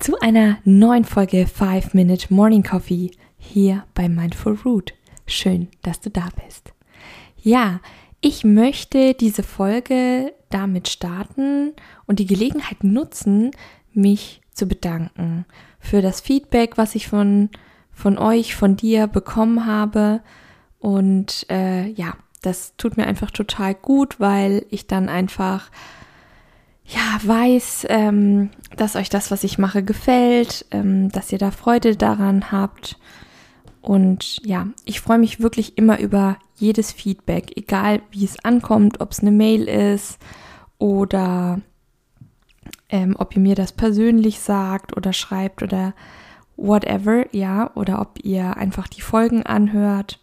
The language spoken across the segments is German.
zu einer neuen Folge 5 Minute Morning Coffee hier bei Mindful Root. Schön, dass du da bist. Ja, ich möchte diese Folge damit starten und die Gelegenheit nutzen, mich zu bedanken für das Feedback, was ich von, von euch, von dir bekommen habe. Und äh, ja, das tut mir einfach total gut, weil ich dann einfach ja weiß, ähm, dass euch das, was ich mache, gefällt, ähm, dass ihr da Freude daran habt. Und ja, ich freue mich wirklich immer über jedes Feedback, egal wie es ankommt, ob es eine Mail ist oder ähm, ob ihr mir das persönlich sagt oder schreibt oder whatever, ja, oder ob ihr einfach die Folgen anhört,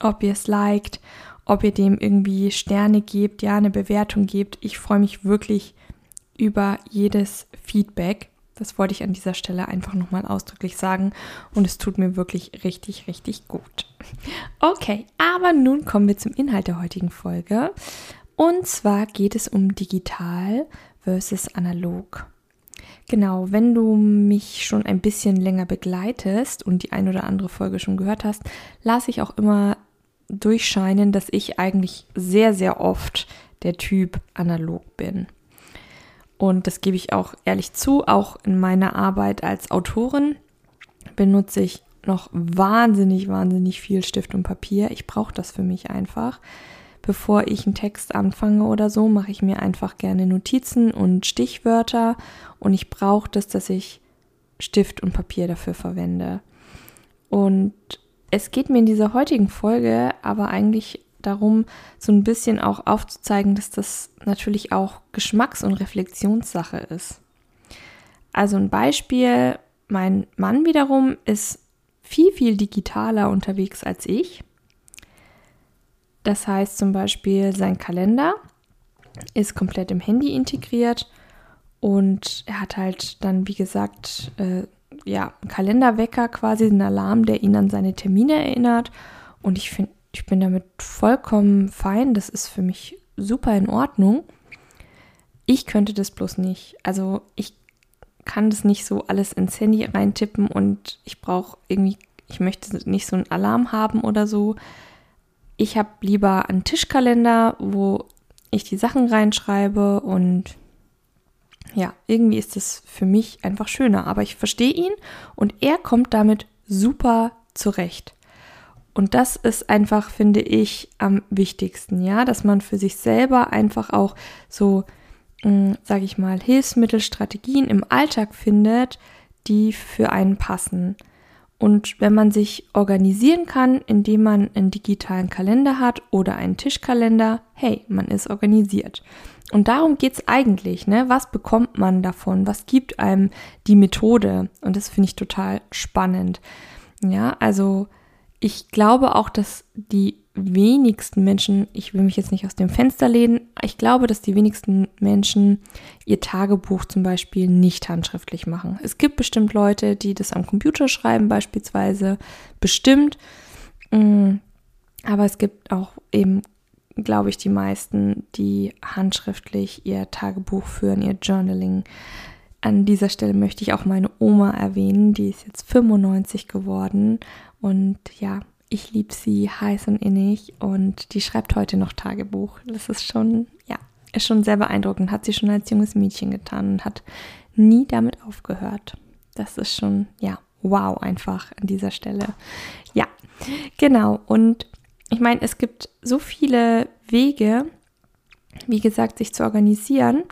ob ihr es liked, ob ihr dem irgendwie Sterne gebt, ja, eine Bewertung gebt. Ich freue mich wirklich über jedes Feedback. Das wollte ich an dieser Stelle einfach nochmal ausdrücklich sagen und es tut mir wirklich richtig, richtig gut. Okay, aber nun kommen wir zum Inhalt der heutigen Folge. Und zwar geht es um digital versus analog. Genau, wenn du mich schon ein bisschen länger begleitest und die ein oder andere Folge schon gehört hast, lasse ich auch immer durchscheinen, dass ich eigentlich sehr, sehr oft der Typ analog bin. Und das gebe ich auch ehrlich zu, auch in meiner Arbeit als Autorin benutze ich noch wahnsinnig, wahnsinnig viel Stift und Papier. Ich brauche das für mich einfach. Bevor ich einen Text anfange oder so, mache ich mir einfach gerne Notizen und Stichwörter und ich brauche das, dass ich Stift und Papier dafür verwende. Und es geht mir in dieser heutigen Folge aber eigentlich darum, so ein bisschen auch aufzuzeigen, dass das natürlich auch Geschmacks- und Reflexionssache ist. Also ein Beispiel, mein Mann wiederum ist viel, viel digitaler unterwegs als ich. Das heißt zum Beispiel, sein Kalender ist komplett im Handy integriert und er hat halt dann, wie gesagt, äh, ja, einen Kalenderwecker quasi, einen Alarm, der ihn an seine Termine erinnert. Und ich finde, ich bin damit vollkommen fein. Das ist für mich super in Ordnung. Ich könnte das bloß nicht. Also ich kann das nicht so alles ins Handy reintippen und ich brauche irgendwie, ich möchte nicht so einen Alarm haben oder so. Ich habe lieber einen Tischkalender, wo ich die Sachen reinschreibe und ja, irgendwie ist es für mich einfach schöner. Aber ich verstehe ihn und er kommt damit super zurecht. Und das ist einfach, finde ich, am wichtigsten, ja, dass man für sich selber einfach auch so, mm, sage ich mal, Hilfsmittelstrategien im Alltag findet, die für einen passen. Und wenn man sich organisieren kann, indem man einen digitalen Kalender hat oder einen Tischkalender, hey, man ist organisiert. Und darum geht es eigentlich, ne? Was bekommt man davon? Was gibt einem die Methode? Und das finde ich total spannend. Ja, also ich glaube auch, dass die wenigsten Menschen, ich will mich jetzt nicht aus dem Fenster lehnen, ich glaube, dass die wenigsten Menschen ihr Tagebuch zum Beispiel nicht handschriftlich machen. Es gibt bestimmt Leute, die das am Computer schreiben, beispielsweise, bestimmt. Mm, aber es gibt auch eben, glaube ich, die meisten, die handschriftlich ihr Tagebuch führen, ihr Journaling. An dieser Stelle möchte ich auch meine Oma erwähnen, die ist jetzt 95 geworden und ja, ich liebe sie heiß und innig und die schreibt heute noch Tagebuch. Das ist schon, ja, ist schon sehr beeindruckend. Hat sie schon als junges Mädchen getan und hat nie damit aufgehört. Das ist schon, ja, wow, einfach an dieser Stelle. Ja, genau. Und ich meine, es gibt so viele Wege, wie gesagt, sich zu organisieren.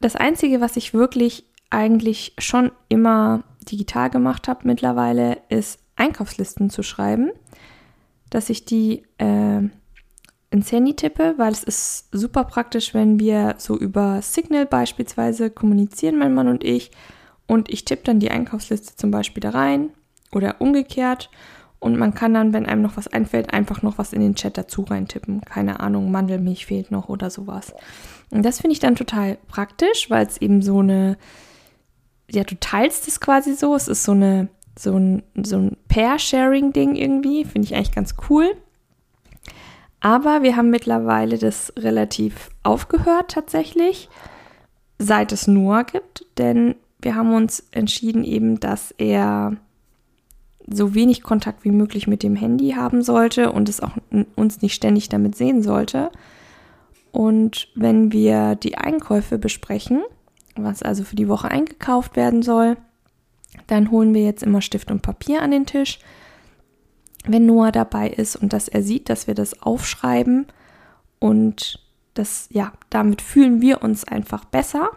Das Einzige, was ich wirklich eigentlich schon immer digital gemacht habe mittlerweile, ist Einkaufslisten zu schreiben, dass ich die äh, ins Handy tippe, weil es ist super praktisch, wenn wir so über Signal beispielsweise kommunizieren, mein Mann und ich. und ich tippe dann die Einkaufsliste zum Beispiel da rein oder umgekehrt. Und man kann dann, wenn einem noch was einfällt, einfach noch was in den Chat dazu reintippen. Keine Ahnung, Mandelmilch fehlt noch oder sowas. Und das finde ich dann total praktisch, weil es eben so eine, ja, du teilst es quasi so. Es ist so eine, so ein, so ein Pair-Sharing-Ding irgendwie. Finde ich eigentlich ganz cool. Aber wir haben mittlerweile das relativ aufgehört tatsächlich, seit es Noah gibt, denn wir haben uns entschieden eben, dass er so wenig Kontakt wie möglich mit dem Handy haben sollte und es auch uns nicht ständig damit sehen sollte. Und wenn wir die Einkäufe besprechen, was also für die Woche eingekauft werden soll, dann holen wir jetzt immer Stift und Papier an den Tisch, wenn Noah dabei ist und dass er sieht, dass wir das aufschreiben und das, ja, damit fühlen wir uns einfach besser.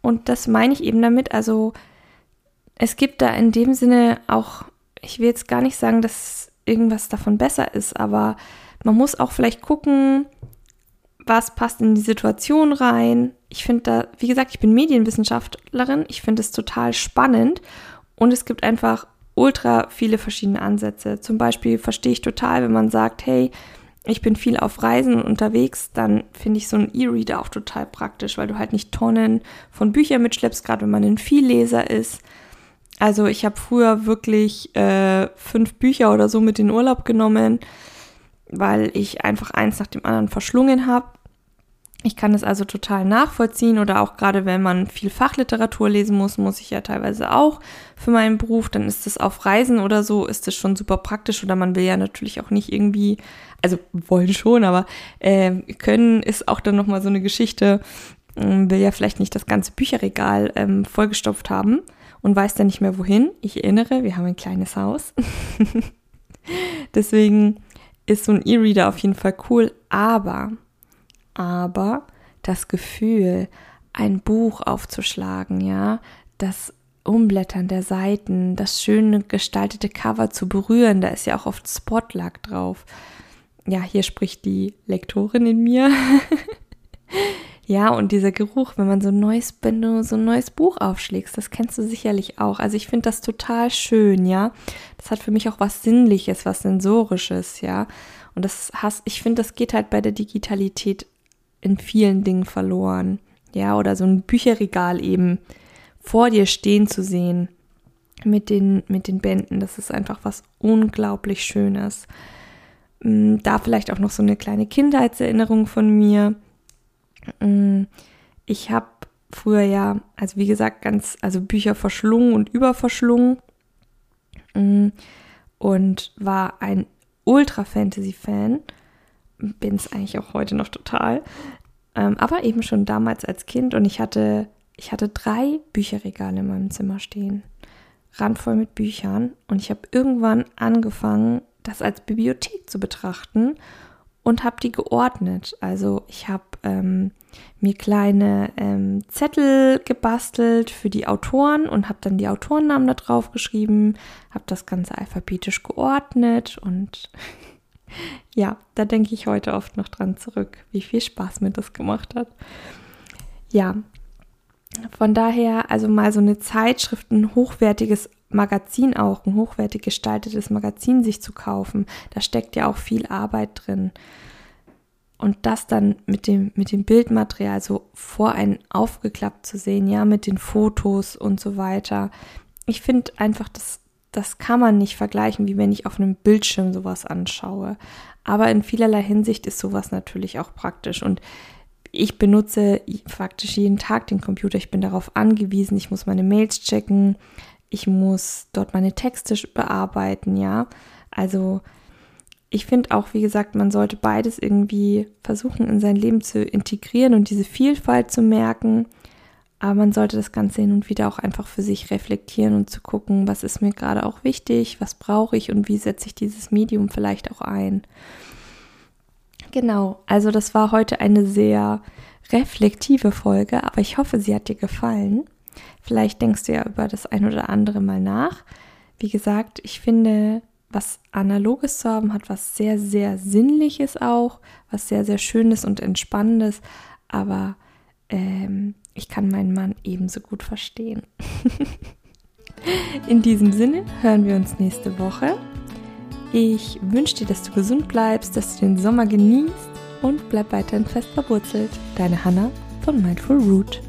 Und das meine ich eben damit, also es gibt da in dem Sinne auch, ich will jetzt gar nicht sagen, dass irgendwas davon besser ist, aber man muss auch vielleicht gucken, was passt in die Situation rein. Ich finde da, wie gesagt, ich bin Medienwissenschaftlerin, ich finde es total spannend und es gibt einfach ultra viele verschiedene Ansätze. Zum Beispiel verstehe ich total, wenn man sagt, hey, ich bin viel auf Reisen und unterwegs, dann finde ich so ein E-Reader auch total praktisch, weil du halt nicht Tonnen von Büchern mitschleppst, gerade wenn man ein Vielleser ist. Also ich habe früher wirklich äh, fünf Bücher oder so mit in Urlaub genommen, weil ich einfach eins nach dem anderen verschlungen habe. Ich kann das also total nachvollziehen oder auch gerade wenn man viel Fachliteratur lesen muss, muss ich ja teilweise auch für meinen Beruf, dann ist es auf Reisen oder so, ist es schon super praktisch oder man will ja natürlich auch nicht irgendwie, also wollen schon, aber äh, können ist auch dann nochmal so eine Geschichte, ähm, will ja vielleicht nicht das ganze Bücherregal ähm, vollgestopft haben und weiß dann nicht mehr wohin. Ich erinnere, wir haben ein kleines Haus. Deswegen ist so ein E-Reader auf jeden Fall cool, aber, aber das Gefühl, ein Buch aufzuschlagen, ja, das Umblättern der Seiten, das schöne gestaltete Cover zu berühren, da ist ja auch oft Spotlack drauf. Ja, hier spricht die Lektorin in mir. Ja, und dieser Geruch, wenn man so ein neues, wenn du so ein neues Buch aufschlägst, das kennst du sicherlich auch. Also ich finde das total schön, ja. Das hat für mich auch was Sinnliches, was Sensorisches, ja. Und das hast, ich finde, das geht halt bei der Digitalität in vielen Dingen verloren. Ja, oder so ein Bücherregal eben vor dir stehen zu sehen mit den, mit den Bänden. Das ist einfach was unglaublich Schönes. Mm, da vielleicht auch noch so eine kleine Kindheitserinnerung von mir. Mm, ich habe früher ja, also wie gesagt, ganz, also Bücher verschlungen und überverschlungen mm, und war ein Ultra-Fantasy-Fan. Bin es eigentlich auch heute noch total. Ähm, aber eben schon damals als Kind und ich hatte, ich hatte drei Bücherregale in meinem Zimmer stehen. Randvoll mit Büchern. Und ich habe irgendwann angefangen, das als Bibliothek zu betrachten und habe die geordnet. Also ich habe ähm, mir kleine ähm, Zettel gebastelt für die Autoren und habe dann die Autorennamen da drauf geschrieben, habe das Ganze alphabetisch geordnet und ja, da denke ich heute oft noch dran zurück, wie viel Spaß mir das gemacht hat. Ja, von daher also mal so eine Zeitschrift, ein hochwertiges Magazin auch, ein hochwertig gestaltetes Magazin sich zu kaufen. Da steckt ja auch viel Arbeit drin. Und das dann mit dem, mit dem Bildmaterial so vor einen aufgeklappt zu sehen, ja, mit den Fotos und so weiter. Ich finde einfach, das, das kann man nicht vergleichen, wie wenn ich auf einem Bildschirm sowas anschaue. Aber in vielerlei Hinsicht ist sowas natürlich auch praktisch. Und ich benutze faktisch jeden Tag den Computer. Ich bin darauf angewiesen. Ich muss meine Mails checken ich muss dort meine Texte bearbeiten, ja. Also ich finde auch, wie gesagt, man sollte beides irgendwie versuchen in sein Leben zu integrieren und diese Vielfalt zu merken. Aber man sollte das Ganze hin und wieder auch einfach für sich reflektieren und zu gucken, was ist mir gerade auch wichtig, was brauche ich und wie setze ich dieses Medium vielleicht auch ein. Genau, also das war heute eine sehr reflektive Folge, aber ich hoffe, sie hat dir gefallen. Vielleicht denkst du ja über das ein oder andere mal nach. Wie gesagt, ich finde, was Analoges zu haben, hat was sehr, sehr Sinnliches auch, was sehr, sehr Schönes und Entspannendes. Aber ähm, ich kann meinen Mann ebenso gut verstehen. In diesem Sinne hören wir uns nächste Woche. Ich wünsche dir, dass du gesund bleibst, dass du den Sommer genießt und bleib weiterhin fest verwurzelt. Deine Hanna von Mindful Root.